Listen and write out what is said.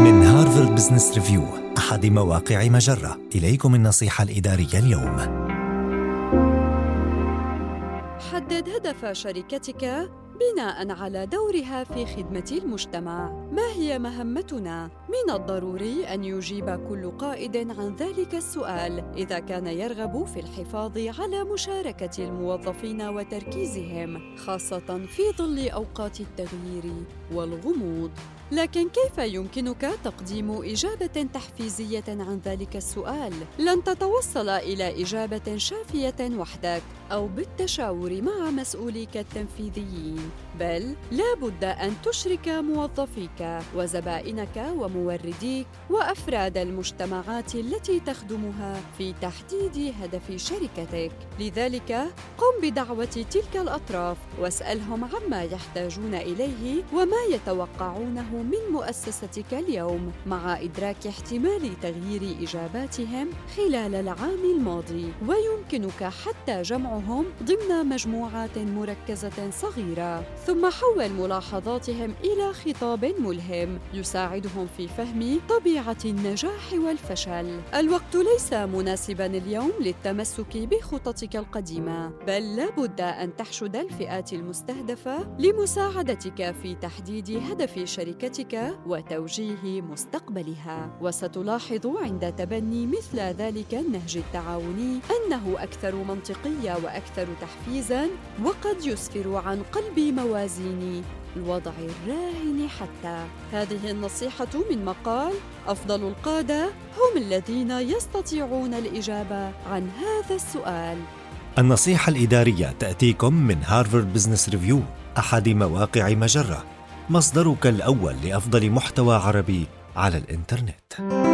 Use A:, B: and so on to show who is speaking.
A: من Harvard Business Review أحد مواقع مجرة إليكم النصيحة الإدارية اليوم
B: حدد هدف شركتك بناء على دورها في خدمة المجتمع. ما هي مهمتنا؟ من الضروري أن يجيب كل قائد عن ذلك السؤال إذا كان يرغب في الحفاظ على مشاركة الموظفين وتركيزهم، خاصة في ظل أوقات التغيير والغموض. لكن كيف يمكنك تقديم إجابة تحفيزية عن ذلك السؤال؟ لن تتوصل إلى إجابة شافية وحدك أو بالتشاور مع مسؤوليك التنفيذيين، بل لا بد أن تشرك موظفيك وزبائنك ومورديك وأفراد المجتمعات التي تخدمها في تحديد هدف شركتك. لذلك قم بدعوة تلك الأطراف واسألهم عما يحتاجون إليه وما يتوقعونه من مؤسستك اليوم مع إدراك احتمال تغيير إجاباتهم خلال العام الماضي. ويمكنك حتى جمعهم ضمن مجموعات مركزة صغيرة. ثم حول ملاحظاتهم إلى خطاب ملهم يساعدهم في فهم طبيعة النجاح والفشل. الوقت ليس مناسبا اليوم للتمسك بخططك القديمة بل لابد أن تحشد الفئات المستهدفة لمساعدتك في تحديد هدف شركتك حياتك وتوجيه مستقبلها. وستلاحظ عند تبني مثل ذلك النهج التعاوني أنه أكثر منطقية وأكثر تحفيزا وقد يسفر عن قلب موازين الوضع الراهن حتى. هذه النصيحة من مقال أفضل القادة هم الذين يستطيعون الإجابة عن هذا السؤال.
A: النصيحة الإدارية تأتيكم من Harvard Business Review أحد مواقع مجرة. مصدرك الأول لأفضل محتوى عربي على الإنترنت.